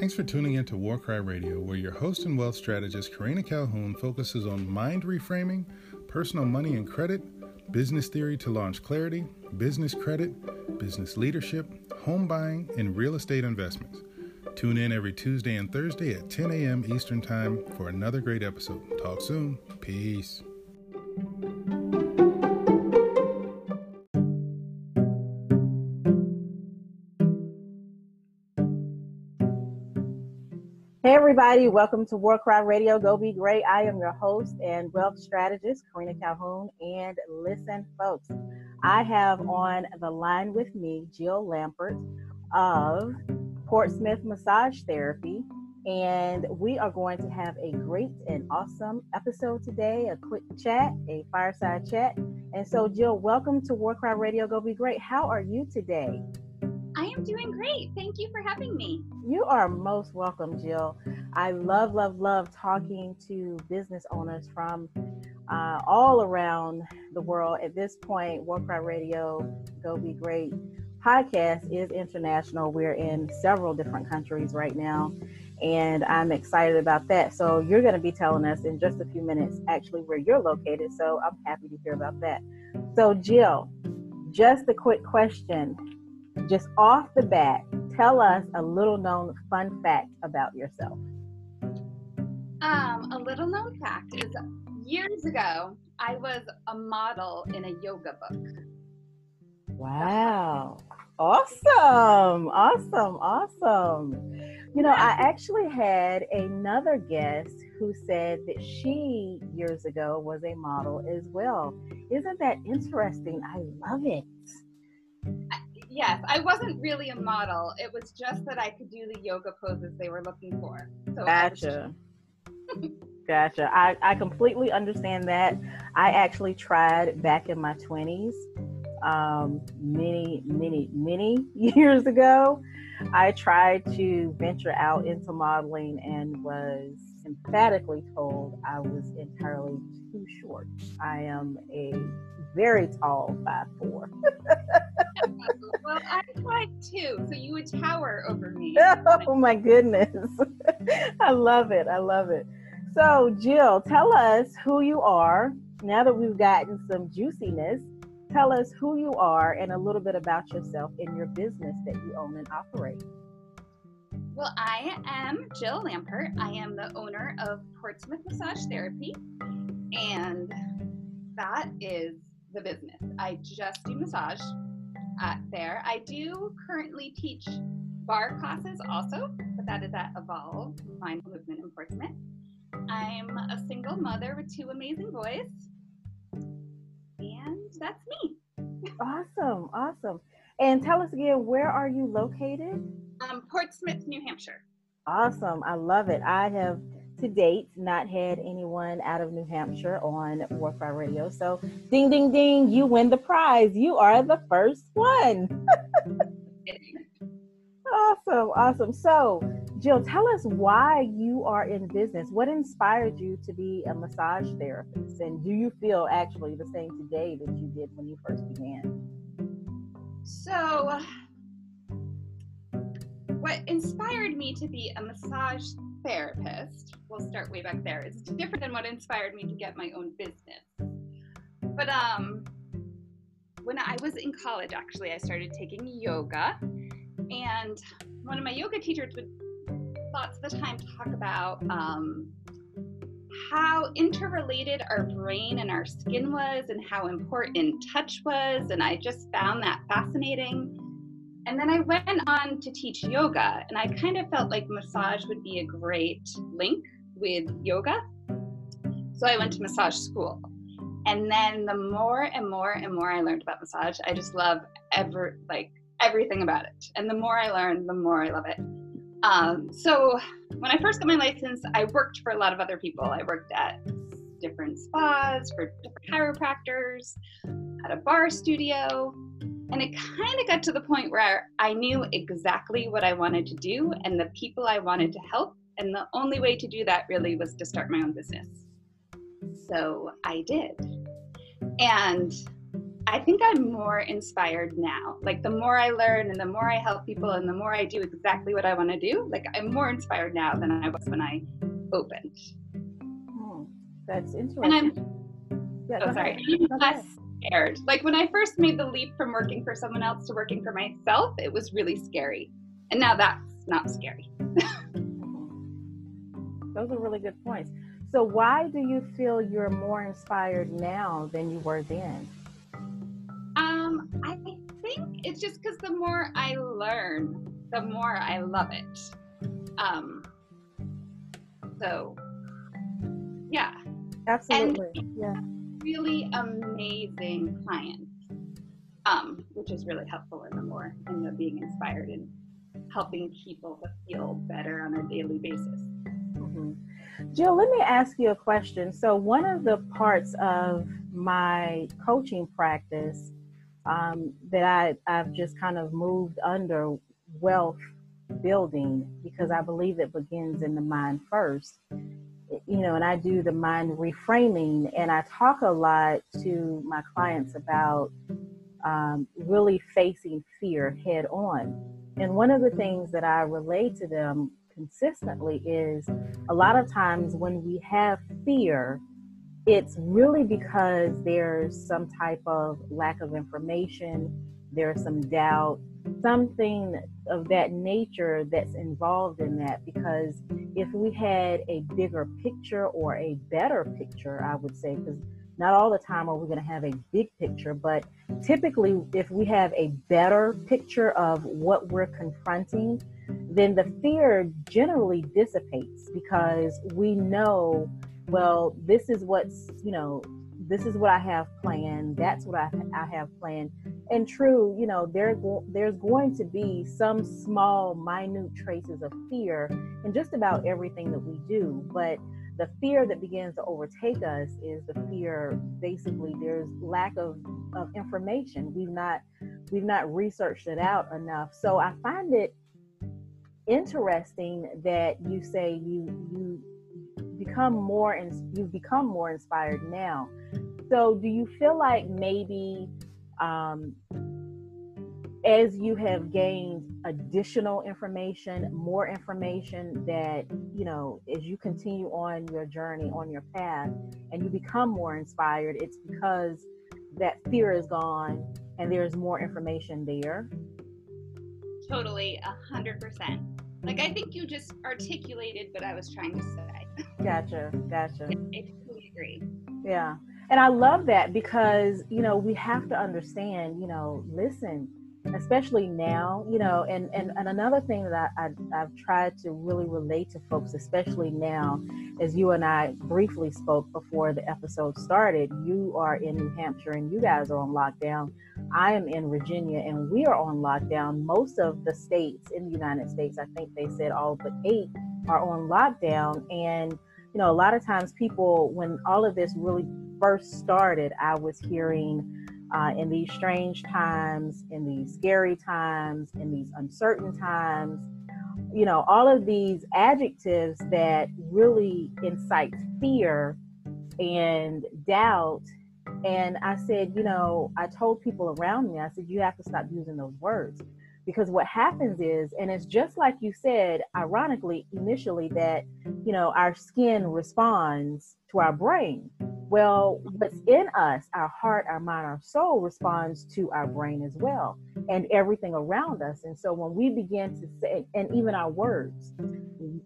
Thanks for tuning in to Warcry Radio, where your host and wealth strategist Karina Calhoun focuses on mind reframing, personal money and credit, business theory to launch clarity, business credit, business leadership, home buying, and real estate investments. Tune in every Tuesday and Thursday at 10 a.m. Eastern Time for another great episode. Talk soon. Peace. Everybody, welcome to War Warcry Radio. Go Be Great. I am your host and wealth strategist, Karina Calhoun. And listen, folks, I have on the line with me Jill Lampert of Portsmouth Massage Therapy. And we are going to have a great and awesome episode today a quick chat, a fireside chat. And so, Jill, welcome to War Warcry Radio. Go Be Great. How are you today? I am doing great. Thank you for having me. You are most welcome, Jill. I love, love, love talking to business owners from uh, all around the world. At this point, Warcry Radio, Go Be Great podcast is international. We're in several different countries right now, and I'm excited about that. So, you're going to be telling us in just a few minutes actually where you're located. So, I'm happy to hear about that. So, Jill, just a quick question just off the bat, tell us a little known fun fact about yourself. Um, a little known fact is years ago, I was a model in a yoga book. Wow. Awesome. Awesome. Awesome. You know, I actually had another guest who said that she years ago was a model as well. Isn't that interesting? I love it yes, I wasn't really a model. It was just that I could do the yoga poses they were looking for. So gotcha. gotcha. I, I completely understand that. I actually tried back in my 20s, um, many, many, many years ago. I tried to venture out into modeling and was emphatically told I was entirely too short. I am a very tall five four. well, I'm five two, so you would tower over me. Oh my goodness. I love it. I love it. So, Jill, tell us who you are. Now that we've gotten some juiciness, tell us who you are and a little bit about yourself in your business that you own and operate. Well, I am Jill Lampert. I am the owner of Portsmouth Massage Therapy, and that is the business. I just do massage at there. I do currently teach barre classes also, but that is at Evolve Mind Movement Portsmouth. I'm a single mother with two amazing boys, and that's me. awesome, awesome. And tell us again, where are you located? Um, Portsmouth, New Hampshire. Awesome, I love it. I have to date not had anyone out of New Hampshire on Warcry Radio. So, ding, ding, ding, you win the prize. You are the first one. awesome, awesome. So, Jill, tell us why you are in business. What inspired you to be a massage therapist? And do you feel actually the same today that you did when you first began? So, what inspired me to be a massage therapist, we'll start way back there, is different than what inspired me to get my own business. But um, when I was in college, actually, I started taking yoga, and one of my yoga teachers would lots of the time talk about um, how interrelated our brain and our skin was, and how important touch was, and I just found that fascinating. And then I went on to teach yoga, and I kind of felt like massage would be a great link with yoga. So I went to massage school. And then the more and more and more I learned about massage, I just love ever like everything about it. And the more I learn, the more I love it. Um, so when I first got my license, I worked for a lot of other people. I worked at different spas for different chiropractors, at a barre studio, and it kind of got to the point where I knew exactly what I wanted to do and the people I wanted to help. And the only way to do that really was to start my own business. So I did. And I think I'm more inspired now. Like the more I learn and the more I help people and the more I do exactly what I want to do, like I'm more inspired now than I was when I opened. Hmm, that's interesting. And I'm oh, sorry. I'm less scared. Like when I first made the leap from working for someone else to working for myself, it was really scary. And now that's not scary. Those are really good points. So why do you feel you're more inspired now than you were then? Um, I think it's just because the more I learn, the more I love it. Um, so yeah, absolutely, and yeah, really amazing clients, um, which is really helpful in the more in the being inspired and helping people to feel better on a daily basis. Mm-hmm. Jill, let me ask you a question. So, one of the parts of my coaching practice um, that I, I've just kind of moved under wealth building because I believe it begins in the mind first. You know, and I do the mind reframing, and I talk a lot to my clients about um, really facing fear head on. And one of the things that I relate to them consistently is a lot of times when we have fear, it's really because there's some type of lack of information, there's some doubt, something of that nature that's involved in that. Because if we had a bigger picture or a better picture, I would say, because not all the time are we going to have a big picture, but typically, if we have a better picture of what we're confronting, then the fear generally dissipates because we know well, this is what's, you know, this is what I have planned. That's what I, I have planned. And true, you know, there there's going to be some small, minute traces of fear in just about everything that we do. But the fear that begins to overtake us is the fear. Basically, there's lack of, of information. We've not we've not researched it out enough. So I find it interesting that you say you you become more and you've become more inspired now. So do you feel like maybe um, as you have gained additional information, more information that, you know, as you continue on your journey, on your path, and you become more inspired, it's because that fear is gone and there's more information there? Totally, a hundred percent. Like I think you just articulated what I was trying to say. Gotcha. Gotcha. I totally agree. Yeah. And I love that because, you know, we have to understand, you know, listen, especially now, you know, and, and, and another thing that I, I, I've tried to really relate to folks, especially now, as you and I briefly spoke before the episode started, you are in New Hampshire and you guys are on lockdown. I am in Virginia and we are on lockdown. Most of the states in the United States, I think they said all but eight are on lockdown. And, you know, a lot of times people, when all of this really first started, I was hearing uh, in these strange times, in these scary times, in these uncertain times, you know, all of these adjectives that really incite fear and doubt. And I said, you know, I told people around me, I said, you have to stop using those words because what happens is and it's just like you said ironically initially that you know our skin responds to our brain well what's in us our heart our mind our soul responds to our brain as well and everything around us. And so when we begin to say and even our words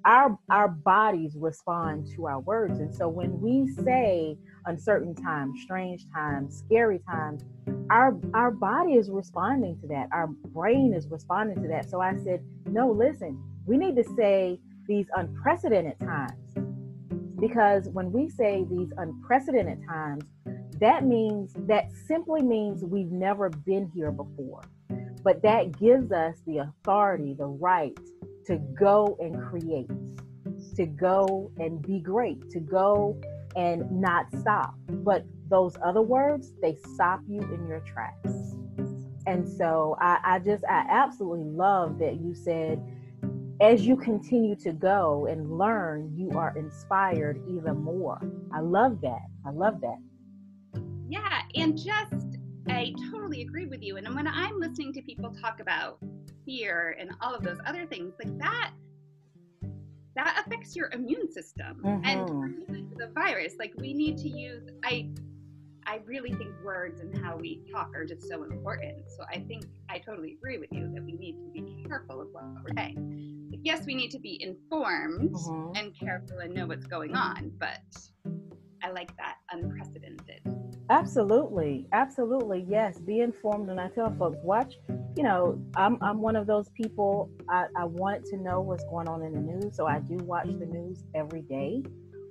our our bodies respond to our words. And so when we say uncertain times strange times scary times our our body is responding to that. Our brain is responding to that. So i said no listen we need to say these unprecedented times because when we say these unprecedented times that means that simply means we've never been here before but that gives us the authority the right to go and create to go and be great to go and not stop but those other words, they stop you in your tracks. And so I, I just, I absolutely love that you said, as you continue to go and learn, you are inspired even more. I love that. I love that. Yeah. And just I totally agree with you. And when I'm listening to people talk about fear and all of those other things, like that, that affects your immune system mm-hmm. and the virus. Like we need to use. I I really think words and how we talk are just so important. So I think I totally agree with you that we need to be careful of what we're saying. Yes, we need to be informed mm-hmm. and careful and know what's going on, but I like that unprecedented. Absolutely, absolutely, yes. Be informed, and I tell folks, watch. You know, I'm I'm one of those people. I, I want to know what's going on in the news, so I do watch the news every day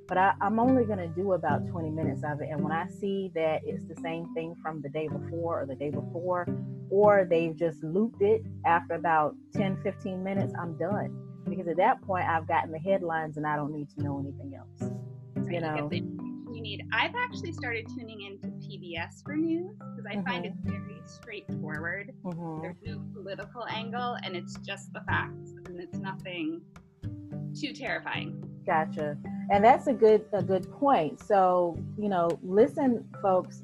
but I, am only going to do about 20 minutes of it. And when I see that it's the same thing from the day before or the day before, or they've just looped it after about 10, 15 minutes, I'm done. Because at that point, I've gotten the headlines and I don't need to know anything else. You know? You need. I've actually started tuning into PBS for news because I mm-hmm. find it very straightforward. Mm-hmm. There's no political angle, and it's just the facts, and it's nothing too terrifying. Gotcha. And that's a good a good point. So, you know, listen folks,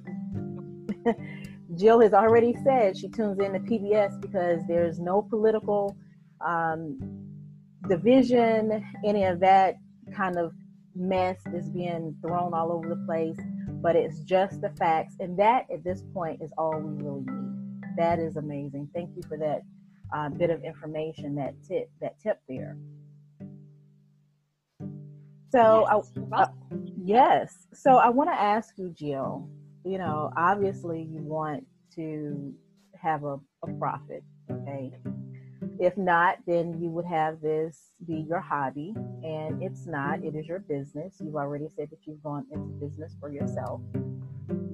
Jill has already said she tunes in to PBS because there's no political um, division, any of that kind of mess is being thrown all over the place, but it's just the facts. And that at this point is all we really need. That is amazing. Thank you for that uh, bit of information, that tip, that tip there. So, yes. I, uh, yes. So I want to ask you, Jill. You know, obviously, you want to have a, a profit, okay? If not, then you would have this be your hobby, and it's not. It is your business. You've already said that you've gone into business for yourself.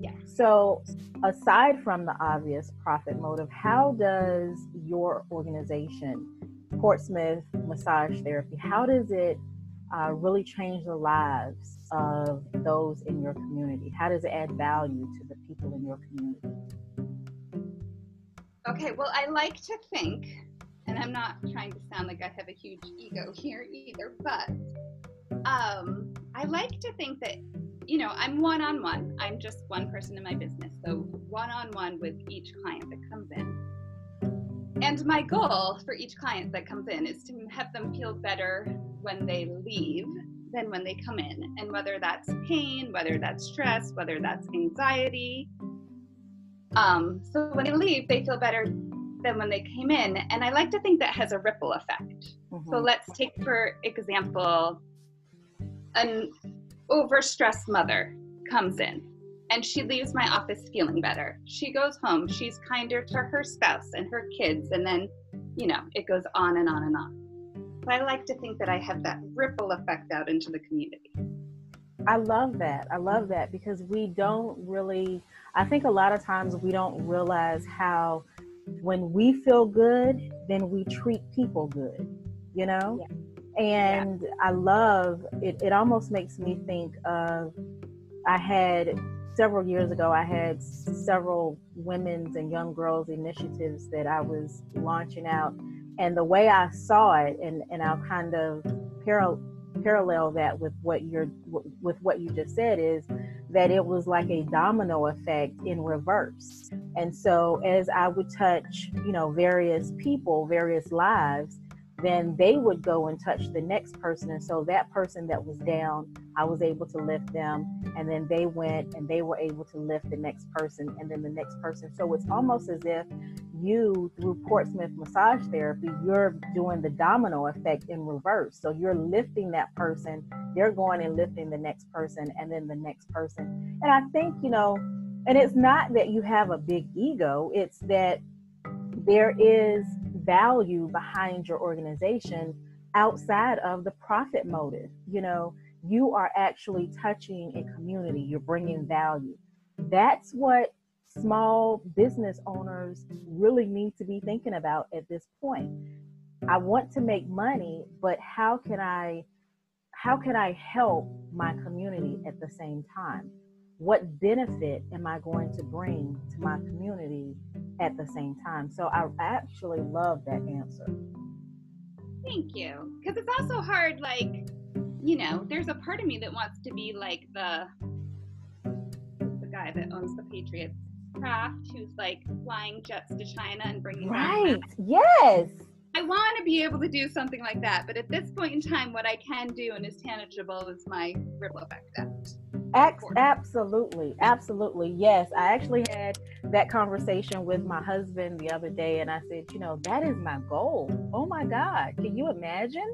Yeah. So, aside from the obvious profit motive, how does your organization, Portsmouth Massage Therapy, how does it uh, really change the lives of those in your community? How does it add value to the people in your community? Okay, well, I like to think, and I'm not trying to sound like I have a huge ego here either, but um, I like to think that, you know, I'm one on one. I'm just one person in my business. So one on one with each client that comes in. And my goal for each client that comes in is to have them feel better when they leave than when they come in. And whether that's pain, whether that's stress, whether that's anxiety. Um, so when they leave, they feel better than when they came in. And I like to think that has a ripple effect. Mm-hmm. So let's take, for example, an overstressed mother comes in and she leaves my office feeling better. She goes home, she's kinder to her spouse and her kids, and then, you know, it goes on and on and on. I like to think that I have that ripple effect out into the community. I love that. I love that because we don't really, I think a lot of times we don't realize how when we feel good, then we treat people good, you know? Yeah. And yeah. I love it, it almost makes me think of I had several years ago, I had several women's and young girls initiatives that I was launching out. And the way I saw it, and, and I'll kind of parallel parallel that with what you're with what you just said is that it was like a domino effect in reverse. And so as i would touch you know various people various lives then they would go and touch the next person. And so that person that was down, I was able to lift them. And then they went and they were able to lift the next person and then the next person. So it's almost as if you, through Portsmouth Massage Therapy, you're doing the domino effect in reverse. So you're lifting that person, they're going and lifting the next person and then the next person. And I think, you know, and it's not that you have a big ego, it's that there is value behind your organization outside of the profit motive. You know, you are actually touching a community, you're bringing value. That's what small business owners really need to be thinking about at this point. I want to make money, but how can I how can I help my community at the same time? what benefit am I going to bring to my community at the same time? So I actually love that answer. Thank you. Because it's also hard, like, you know, there's a part of me that wants to be like the the guy that owns the Patriots. Kraft who's like flying jets to China and bringing right. Yes. I want to be able to do something like that, but at this point in time, what I can do and is tangible is my ripple effect Ex- absolutely, absolutely, yes. I actually had that conversation with my husband the other day, and I said, you know, that is my goal. Oh my God, can you imagine?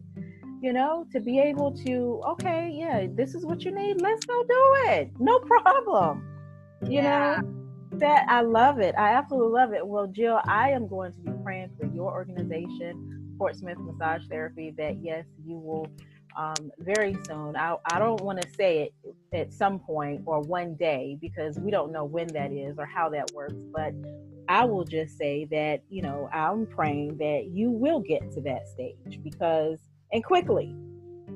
You know, to be able to, okay, yeah, this is what you need. Let's go do it. No problem. You yeah. know that I love it. I absolutely love it. Well, Jill, I am going to be praying for your organization, Portsmouth Massage Therapy, that yes, you will um, very soon. I, I don't want to say it at some point or one day because we don't know when that is or how that works. But I will just say that, you know, I'm praying that you will get to that stage because, and quickly,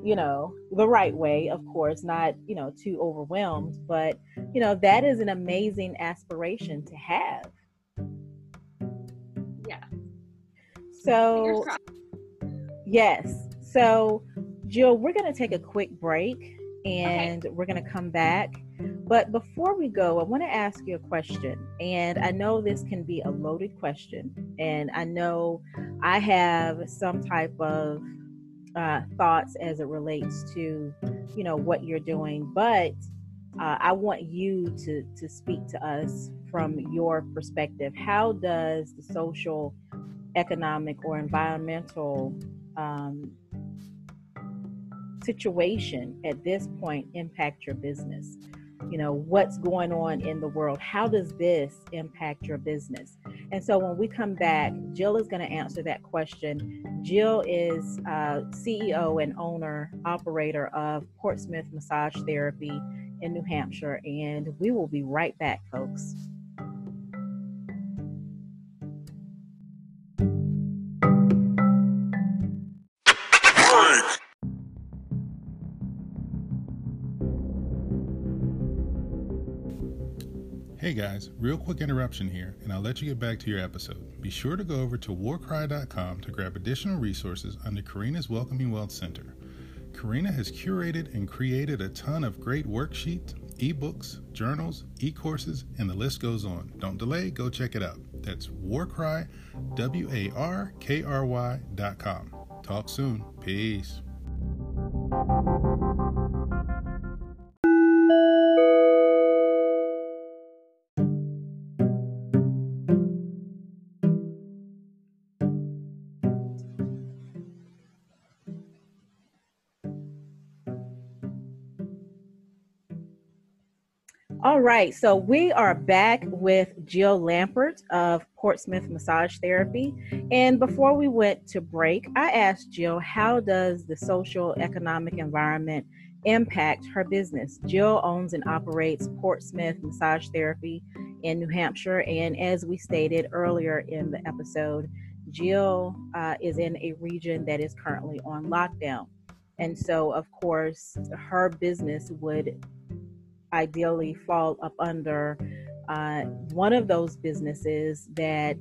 you know, the right way, of course, not, you know, too overwhelmed, but, you know, that is an amazing aspiration to have. Yeah. So, yes. So, Jill, we're going to take a quick break and okay. we're going to come back. But before we go, I want to ask you a question. And I know this can be a loaded question. And I know I have some type of uh, thoughts as it relates to, you know, what you're doing. But uh, I want you to to speak to us from your perspective. How does the social, economic, or environmental um, situation at this point impact your business? you know what's going on in the world? How does this impact your business? And so when we come back jill is going to answer that question. Jill is uh, ceo and owner operator of portsmouth massage therapy in new hampshire and we will be right back folks guys, real quick interruption here, and I'll let you get back to your episode. Be sure to go over to warkry.com to grab additional resources under Karina's Welcoming Wealth Center. Karina has curated and created a ton of great worksheets, ebooks, journals, e courses, and the list goes on. Don't delay, go check it out. That's warcry, W A R K R Y.com. Talk soon. Peace. All right, so we are back with Jill Lampert of Portsmouth Massage Therapy. And before we went to break, I asked Jill, how does the social economic environment impact her business? Jill owns and operates Portsmouth Massage Therapy in New Hampshire. And as we stated earlier in the episode, Jill uh, is in a region that is currently on lockdown. And so, of course, her business would ideally fall up under uh, one of those businesses that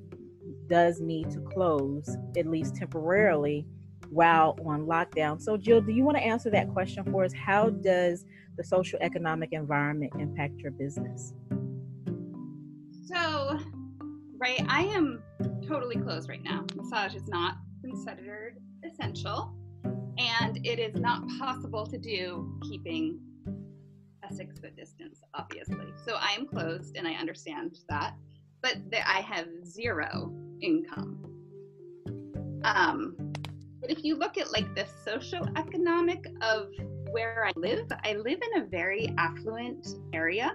does need to close, at least temporarily, while on lockdown. So, Jill, do you want to answer that question for us? How does the social economic environment impact your business? So, right, I am totally closed right now. Massage is not considered essential, and it is not possible to do keeping a six foot distance, obviously. So I am closed and I understand that, but I have zero income. Um, but if you look at like the socio-economic of where I live, I live in a very affluent area,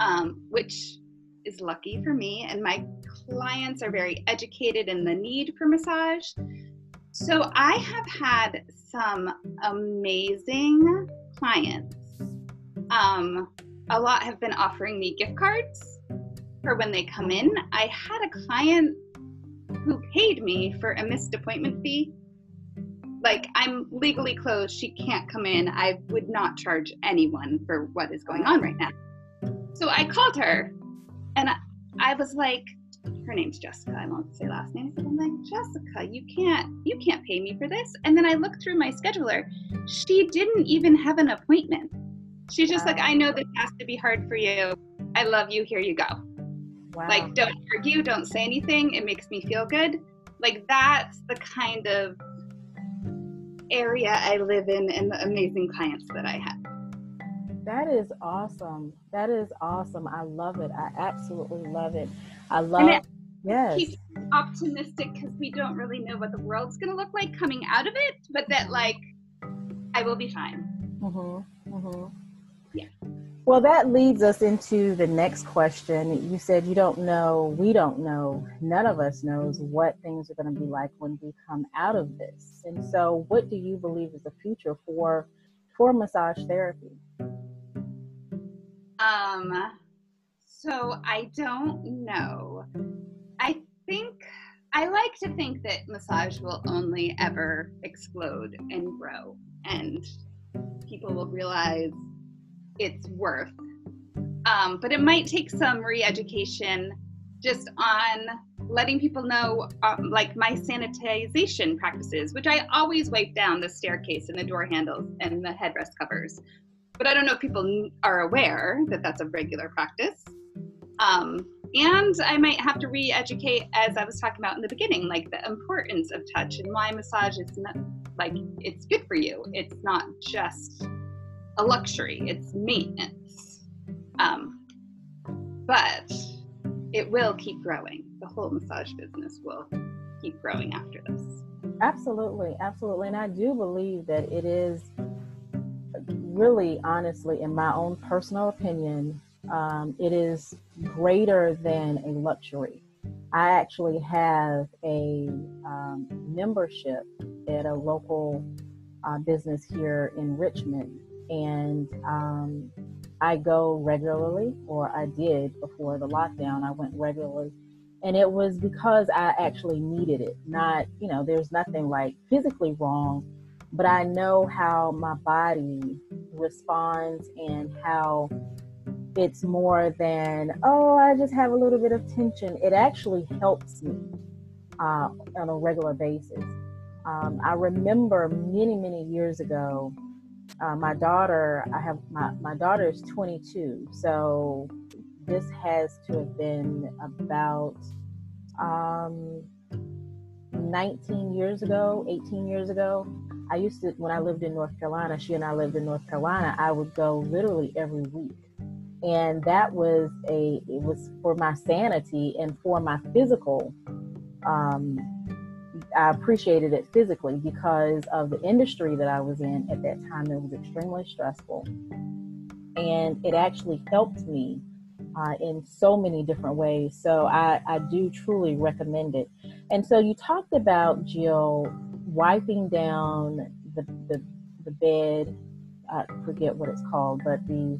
um, which is lucky for me. And my clients are very educated in the need for massage. So I have had some amazing clients um, a lot have been offering me gift cards for when they come in. I had a client who paid me for a missed appointment fee. Like, I'm legally closed. She can't come in. I would not charge anyone for what is going on right now. So I called her and I, I was like, her name's Jessica. I won't say last name. I'm like, Jessica, you can't, you can't pay me for this. And then I looked through my scheduler. She didn't even have an appointment. She's just like, I know this has to be hard for you. I love you. Here you go. Wow. Like, don't argue, don't say anything. It makes me feel good. Like, that's the kind of area I live in and the amazing clients that I have. That is awesome. That is awesome. I love it. I absolutely love it. I love it. Yes. Keep optimistic because we don't really know what the world's going to look like coming out of it, but that, like, I will be fine. Mm-hmm. Mm-hmm. Yeah. Well, that leads us into the next question. You said you don't know, we don't know, none of us knows what things are going to be like when we come out of this. And so, what do you believe is the future for for massage therapy? Um, so I don't know. I think I like to think that massage will only ever explode and grow, and people will realize its worth. Um, but it might take some re-education just on letting people know um, like my sanitization practices which i always wipe down the staircase and the door handles and the headrest covers. But i don't know if people are aware that that's a regular practice. Um, and i might have to re-educate as i was talking about in the beginning like the importance of touch and why massage is not like it's good for you. It's not just a luxury it's maintenance um, but it will keep growing. The whole massage business will keep growing after this. Absolutely, absolutely. And I do believe that it is really, honestly, in my own personal opinion, um, it is greater than a luxury. I actually have a um, membership at a local uh, business here in Richmond, and um, I go regularly, or I did before the lockdown. I went regularly. And it was because I actually needed it. Not, you know, there's nothing like physically wrong, but I know how my body responds and how it's more than, oh, I just have a little bit of tension. It actually helps me uh, on a regular basis. Um, I remember many, many years ago, uh, my daughter, I have my, my daughter is 22. So this has to have been about um, 19 years ago, 18 years ago. I used to, when I lived in North Carolina, she and I lived in North Carolina, I would go literally every week. And that was a, it was for my sanity and for my physical um, I appreciated it physically because of the industry that I was in at that time. It was extremely stressful. And it actually helped me uh, in so many different ways. So I, I do truly recommend it. And so you talked about, Jill, wiping down the, the, the bed. I forget what it's called, but the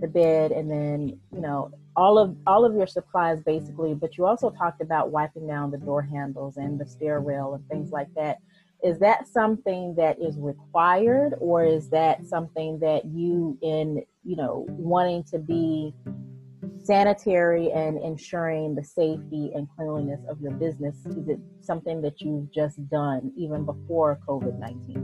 the bed and then you know all of all of your supplies basically but you also talked about wiping down the door handles and the stair rail and things like that. Is that something that is required or is that something that you in you know wanting to be sanitary and ensuring the safety and cleanliness of your business? Is it something that you've just done even before covid-19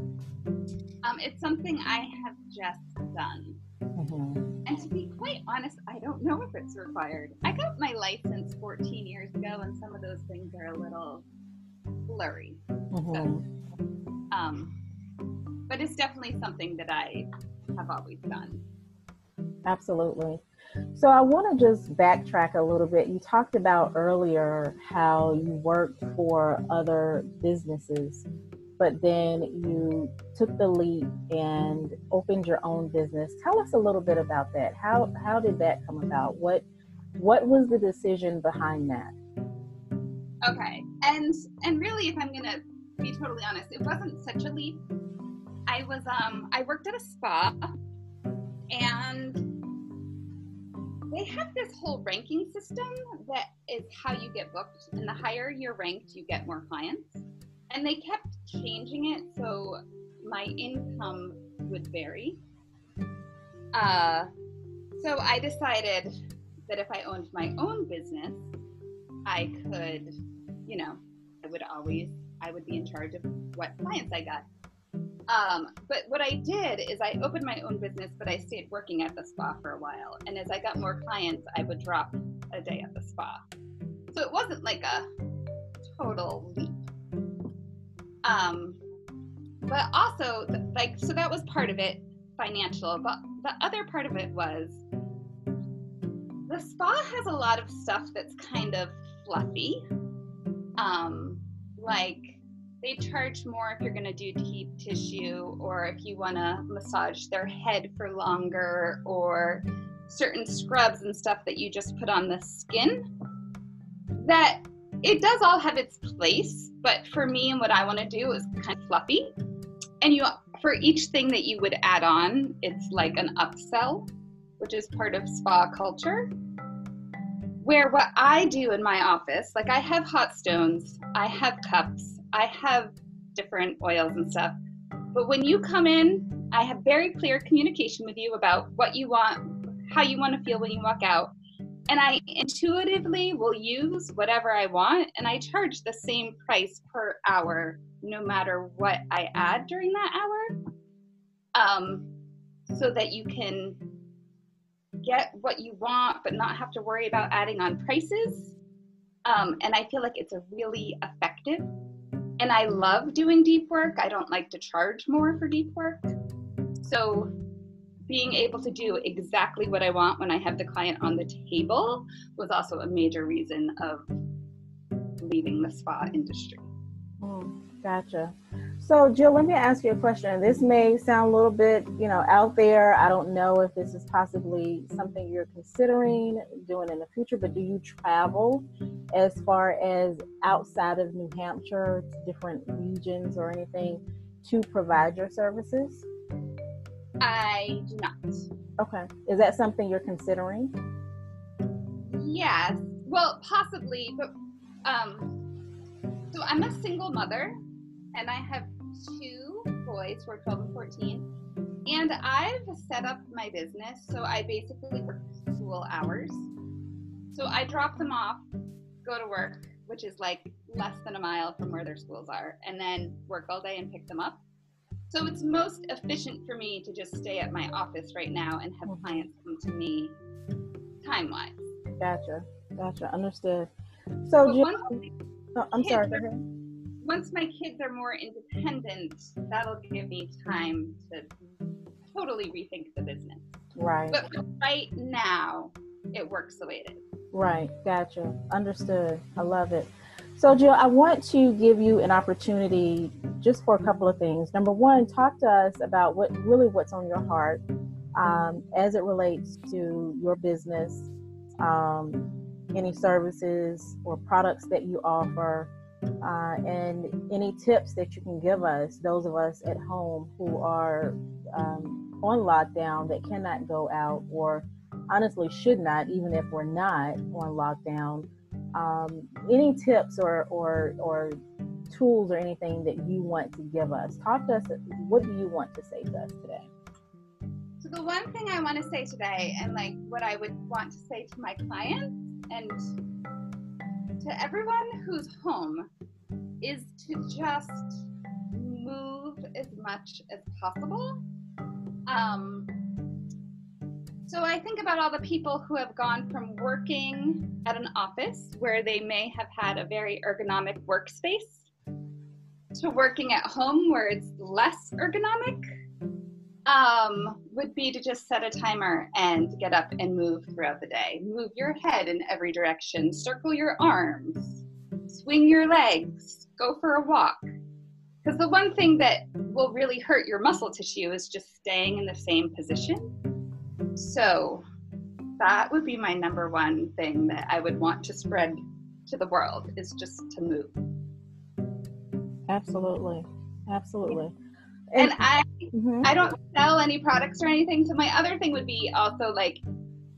um, it's something i have just done Mm-hmm. And to be quite honest, I don't know if it's required. I got my license 14 years ago, and some of those things are a little blurry. Mm-hmm. So, um, but it's definitely something that I have always done. Absolutely. So I want to just backtrack a little bit. You talked about earlier how you worked for other businesses but then you took the leap and opened your own business. Tell us a little bit about that. How how did that come about? What what was the decision behind that? Okay. And and really if I'm to be totally honest, it wasn't such a leap. I was um I worked at a spa and they have this whole ranking system that is how you get booked and the higher you're ranked you get more clients and they kept changing it so my income would vary. Uh, so I decided that if I owned my own business, I could, you know, I would always, I would be in charge of what clients I got. Um, but what I did is I opened my own business, but I stayed working at the spa for a while. And as I got more clients, I would drop a day at the spa. So it wasn't like a total leap. Um, but also, like, so that was part of it, financial. But the other part of it was the spa has a lot of stuff that's kind of fluffy. Um, like, they charge more if you're going to do deep tissue or if you want to massage their head for longer or certain scrubs and stuff that you just put on the skin that it does all have its place but for me and what i want to do is kind of fluffy and you for each thing that you would add on it's like an upsell which is part of spa culture where what i do in my office like i have hot stones i have cups I have different oils and stuff. But when you come in, I have very clear communication with you about what you want, how you want to feel when you walk out. And I intuitively will use whatever I want, and I charge the same price per hour, no matter what I add during that hour, um, so that you can get what you want, but not have to worry about adding on prices. Um, and I feel like it's a really effective and I love doing deep work. I don't like to charge more for deep work. So being able to do exactly what I want when I have the client on the table was also a major reason of leaving the spa industry. Mm, gotcha. So, Jill, let me ask you a question. This may sound a little bit, you know, out there. I don't know if this is possibly something you're considering doing in the future, but do you travel as far as outside of New Hampshire different regions or anything to provide your services? I do not. Okay. Is that something you're considering? Yes. Well, possibly, but um so I'm a single mother and I have two boys who are 12 and 14. And I've set up my business so I basically work school hours. So I drop them off, go to work, which is like less than a mile from where their schools are, and then work all day and pick them up. So it's most efficient for me to just stay at my office right now and have mm-hmm. clients come to me time wise. Gotcha. Gotcha. Understood. So, Jill, oh, I'm sorry. Once my kids are more independent, that'll give me time to totally rethink the business. Right. But right now, it works the way it is. Right. Gotcha. Understood. I love it. So, Jill, I want to give you an opportunity just for a couple of things. Number one, talk to us about what really what's on your heart um, as it relates to your business, um, any services or products that you offer, uh, and any tips that you can give us, those of us at home who are um, on lockdown that cannot go out or honestly should not, even if we're not on lockdown. Um, any tips or, or, or tools or anything that you want to give us? Talk to us. What do you want to say to us today? So, the one thing I want to say today, and like what I would want to say to my clients and to everyone who's home is to just move as much as possible. Um, so I think about all the people who have gone from working at an office where they may have had a very ergonomic workspace to working at home where it's less ergonomic um, would be to just set a timer and get up and move throughout the day. Move your head in every direction, circle your arms, swing your legs, go for a walk. Because the one thing that will really hurt your muscle tissue is just staying in the same position. So that would be my number one thing that I would want to spread to the world is just to move. Absolutely. Absolutely. And, and I mm-hmm. I don't sell any products or anything. So my other thing would be also like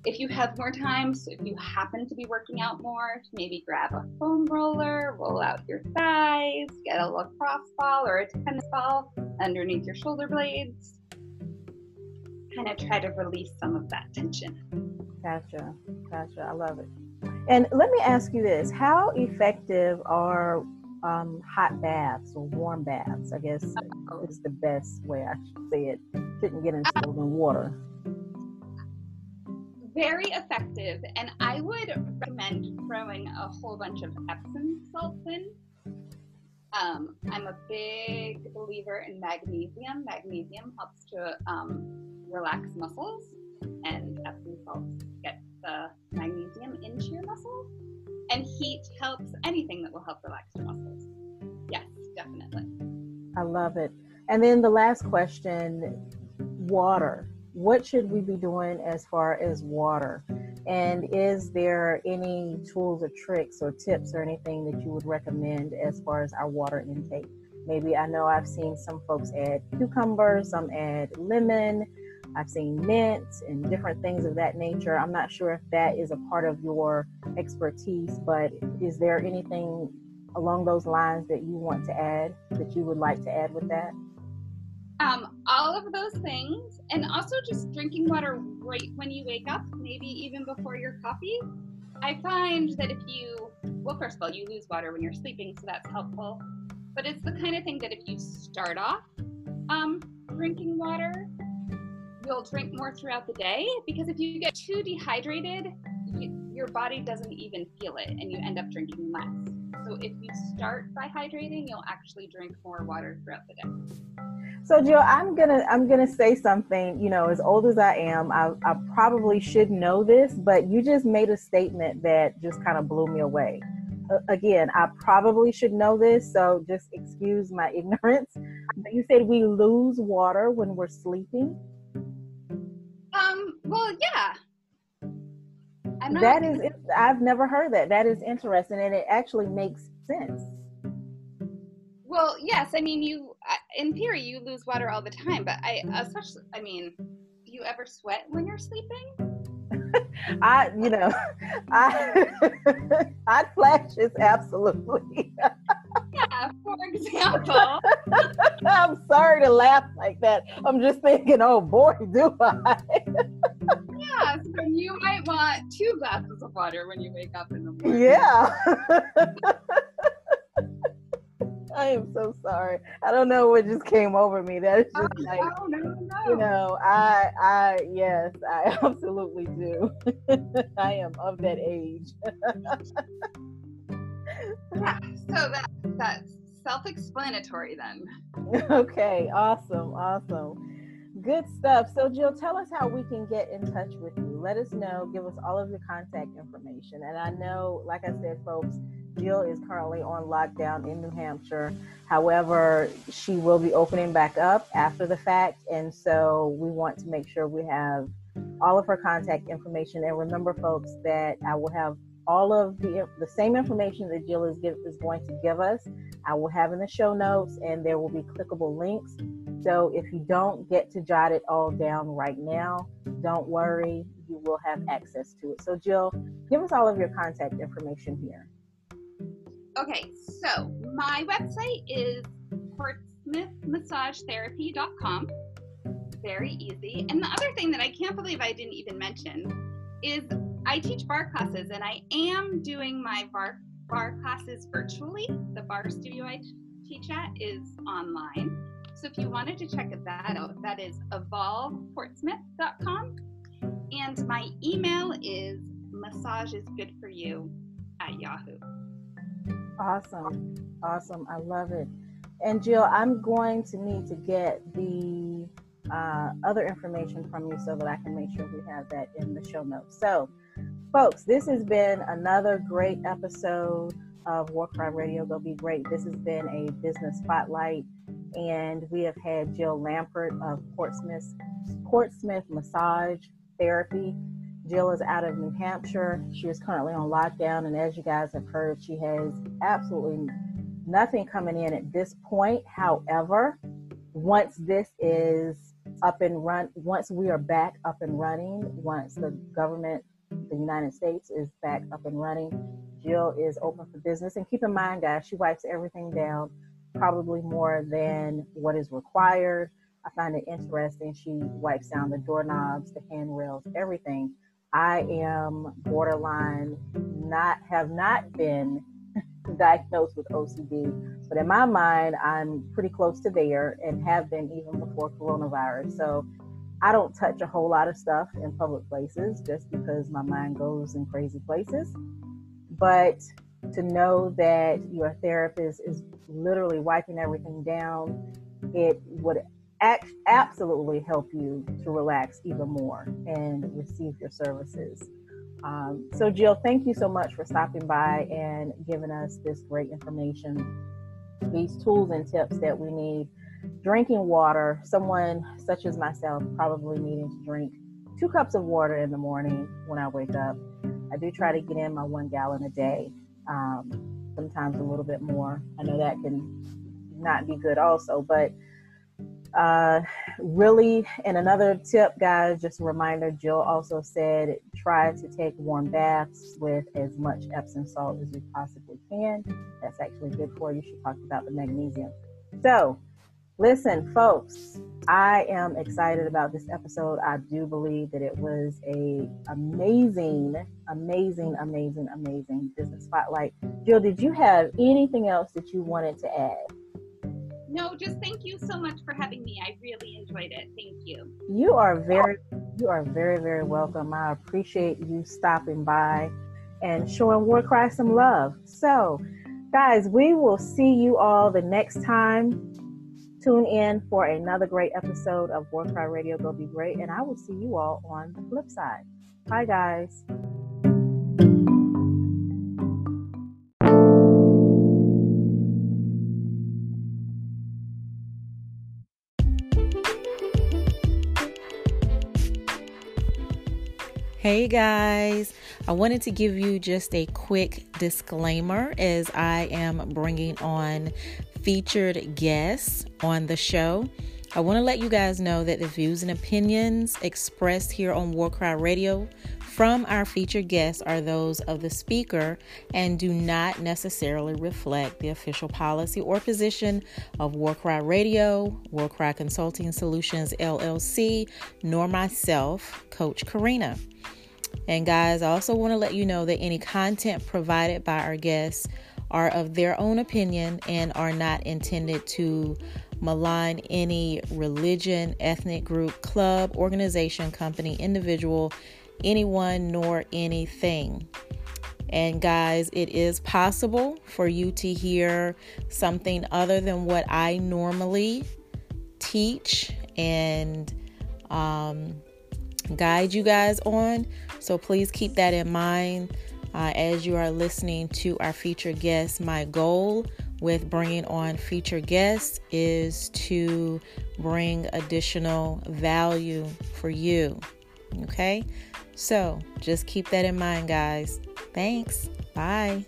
if you have more time, so if you happen to be working out more, maybe grab a foam roller, roll out your thighs, get a lacrosse ball or a tennis ball underneath your shoulder blades. Kind of try to release some of that tension. Gotcha. Gotcha. I love it. And let me ask you this how effective are um, hot baths or warm baths. I guess oh. is the best way I should say it. Shouldn't get into uh, water. very effective, and I would recommend throwing a whole bunch of Epsom salts in. Um, I'm a big believer in magnesium. Magnesium helps to um, relax muscles, and Epsom salts get the magnesium into your muscles. And heat helps anything that will help relax your muscles. Yes, definitely. I love it. And then the last question water. What should we be doing as far as water? And is there any tools or tricks or tips or anything that you would recommend as far as our water intake? Maybe I know I've seen some folks add cucumbers, some add lemon, I've seen mint and different things of that nature. I'm not sure if that is a part of your expertise, but is there anything along those lines that you want to add that you would like to add with that? Um, all of those things, and also just drinking water right when you wake up, maybe even before your coffee. I find that if you, well, first of all, you lose water when you're sleeping, so that's helpful. But it's the kind of thing that if you start off um, drinking water, you'll drink more throughout the day because if you get too dehydrated, you, your body doesn't even feel it and you end up drinking less. So if you start by hydrating, you'll actually drink more water throughout the day. So Jill, I'm gonna I'm gonna say something. You know, as old as I am, I, I probably should know this, but you just made a statement that just kind of blew me away. Uh, again, I probably should know this, so just excuse my ignorance. But you said we lose water when we're sleeping. Um. Well, yeah. That is, I've never heard that. That is interesting, and it actually makes sense. Well, yes. I mean, you in theory you lose water all the time, but I especially, I mean, do you ever sweat when you're sleeping? I, you know, I, hot flashes, absolutely. Yeah, for example. I'm sorry to laugh like that. I'm just thinking, oh boy, do I. yeah, so you might want two glasses of water when you wake up in the morning. Yeah. I am so sorry. I don't know what just came over me. That is just oh, like, no, no, no. you know, I, I, yes, I absolutely do. I am of that age. Yeah, so that that's self-explanatory then. okay, awesome, awesome. Good stuff. So, Jill, tell us how we can get in touch with you. Let us know. Give us all of your contact information. And I know, like I said, folks, Jill is currently on lockdown in New Hampshire. However, she will be opening back up after the fact. And so we want to make sure we have all of her contact information. And remember, folks, that I will have all of the the same information that Jill is give, is going to give us. I will have in the show notes, and there will be clickable links. So if you don't get to jot it all down right now, don't worry, you will have access to it. So Jill, give us all of your contact information here. Okay, so my website is portsmouthmassagetherapy.com. Very easy. And the other thing that I can't believe I didn't even mention is I teach barre classes and I am doing my bar barre classes virtually. The barre studio I teach at is online. So if you wanted to check that out, that is evolveportsmouth.com. And my email is massageisgoodforyou at yahoo. Awesome. Awesome. I love it. And Jill, I'm going to need to get the uh, other information from you so that I can make sure we have that in the show notes. So, folks, this has been another great episode of War Cry Radio. Go be great. This has been a business spotlight, and we have had Jill Lampert of Portsmouth Portsmouth Massage Therapy. Jill is out of New Hampshire. She is currently on lockdown, and as you guys have heard, she has absolutely nothing coming in at this point. However, once this is up and run, once we are back up and running, once the government, the United States is back up and running, Jill is open for business. And keep in mind, guys, she wipes everything down probably more than what is required. I find it interesting. She wipes down the doorknobs, the handrails, everything I am borderline, not have not been diagnosed with OCD, but in my mind, I'm pretty close to there and have been even before coronavirus. So I don't touch a whole lot of stuff in public places just because my mind goes in crazy places. But to know that your therapist is literally wiping everything down, it would act, absolutely help you to relax even more and receive your services. Um, so, Jill, thank you so much for stopping by and giving us this great information, these tools and tips that we need. Drinking water, someone such as myself probably needing to drink two cups of water in the morning when I wake up. I do try to get in my one gallon a day, um, sometimes a little bit more. I know that can not be good also, but uh, really, and another tip, guys, just a reminder Jill also said try to take warm baths with as much Epsom salt as you possibly can. That's actually good for you. She talked about the magnesium. So, listen, folks, I am excited about this episode. I do believe that it was a amazing, amazing, amazing, amazing business spotlight. Jill, did you have anything else that you wanted to add? No, just thank you so much for having me. I really enjoyed it. Thank you. You are very, you are very, very welcome. I appreciate you stopping by and showing War Cry some love. So, guys, we will see you all the next time. Tune in for another great episode of War Cry Radio Go Be Great, and I will see you all on the flip side. Bye, guys. Hey guys, I wanted to give you just a quick disclaimer as I am bringing on featured guests on the show. I want to let you guys know that the views and opinions expressed here on Warcry Radio from our featured guests are those of the speaker and do not necessarily reflect the official policy or position of Warcry Radio, Warcry Consulting Solutions LLC, nor myself, Coach Karina. And guys, I also want to let you know that any content provided by our guests are of their own opinion and are not intended to malign any religion, ethnic group, club, organization, company, individual, anyone, nor anything. And guys, it is possible for you to hear something other than what I normally teach and um, guide you guys on. So please keep that in mind uh, as you are listening to our featured guests. My goal with bringing on featured guests is to bring additional value for you. Okay? So just keep that in mind, guys. Thanks. Bye.